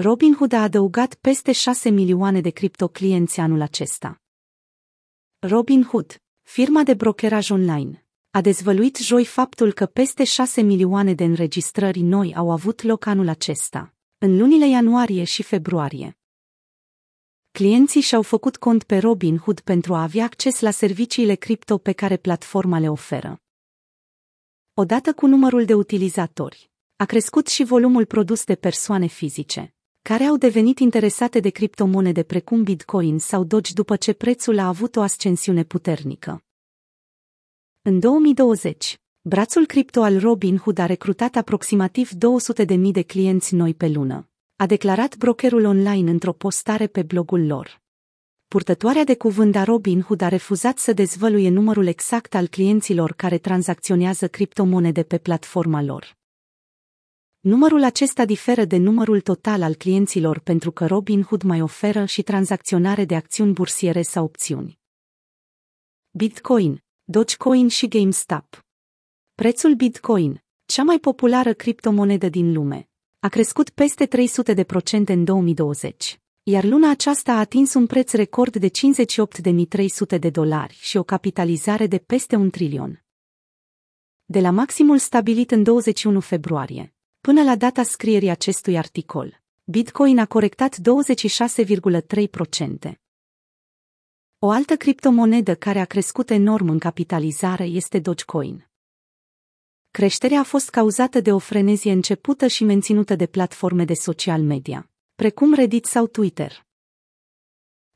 Robinhood a adăugat peste 6 milioane de criptoclienți anul acesta. Robinhood, firma de brokeraj online, a dezvăluit joi faptul că peste 6 milioane de înregistrări noi au avut loc anul acesta, în lunile ianuarie și februarie. Clienții și-au făcut cont pe Robinhood pentru a avea acces la serviciile cripto pe care platforma le oferă. Odată cu numărul de utilizatori, a crescut și volumul produs de persoane fizice, care au devenit interesate de criptomonede precum Bitcoin sau Doge după ce prețul a avut o ascensiune puternică. În 2020, brațul cripto al Robinhood a recrutat aproximativ 200.000 de clienți noi pe lună, a declarat brokerul online într-o postare pe blogul lor. Purtătoarea de cuvânt a Robinhood a refuzat să dezvăluie numărul exact al clienților care tranzacționează criptomonede pe platforma lor. Numărul acesta diferă de numărul total al clienților pentru că Robinhood mai oferă și tranzacționare de acțiuni bursiere sau opțiuni. Bitcoin, Dogecoin și GameStop. Prețul Bitcoin, cea mai populară criptomonedă din lume, a crescut peste 300% în 2020, iar luna aceasta a atins un preț record de 58.300 de dolari și o capitalizare de peste un trilion. De la maximul stabilit în 21 februarie, Până la data scrierii acestui articol, Bitcoin a corectat 26,3%. O altă criptomonedă care a crescut enorm în capitalizare este Dogecoin. Creșterea a fost cauzată de o frenezie începută și menținută de platforme de social media, precum Reddit sau Twitter.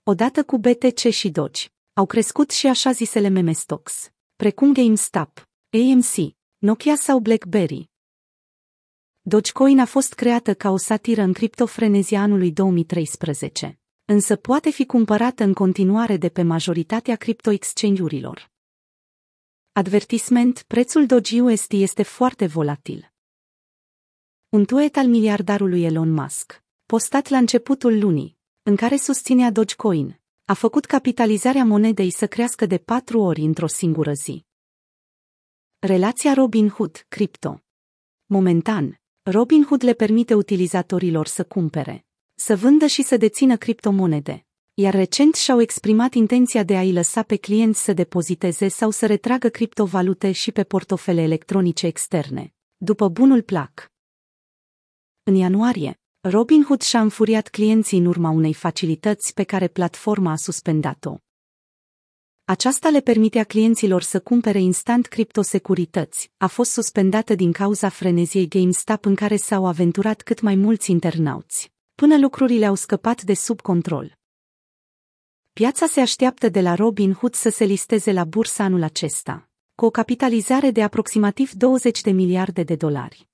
Odată cu BTC și Doge, au crescut și așa zisele meme stocks, precum GameStop, AMC, Nokia sau BlackBerry, Dogecoin a fost creată ca o satiră în criptofrenezia anului 2013, însă poate fi cumpărată în continuare de pe majoritatea cripto-exchange-urilor. Advertisment, prețul Doge USD este foarte volatil. Un tuet al miliardarului Elon Musk, postat la începutul lunii, în care susținea Dogecoin, a făcut capitalizarea monedei să crească de patru ori într-o singură zi. Relația Robinhood, cripto. Momentan, Robinhood le permite utilizatorilor să cumpere, să vândă și să dețină criptomonede, iar recent și-au exprimat intenția de a-i lăsa pe clienți să depoziteze sau să retragă criptovalute și pe portofele electronice externe, după bunul plac. În ianuarie, Robinhood și-a înfuriat clienții în urma unei facilități pe care platforma a suspendat-o. Aceasta le permitea clienților să cumpere instant criptosecurități. A fost suspendată din cauza freneziei GameStop în care s-au aventurat cât mai mulți internauți, până lucrurile au scăpat de sub control. Piața se așteaptă de la Robinhood să se listeze la bursă anul acesta, cu o capitalizare de aproximativ 20 de miliarde de dolari.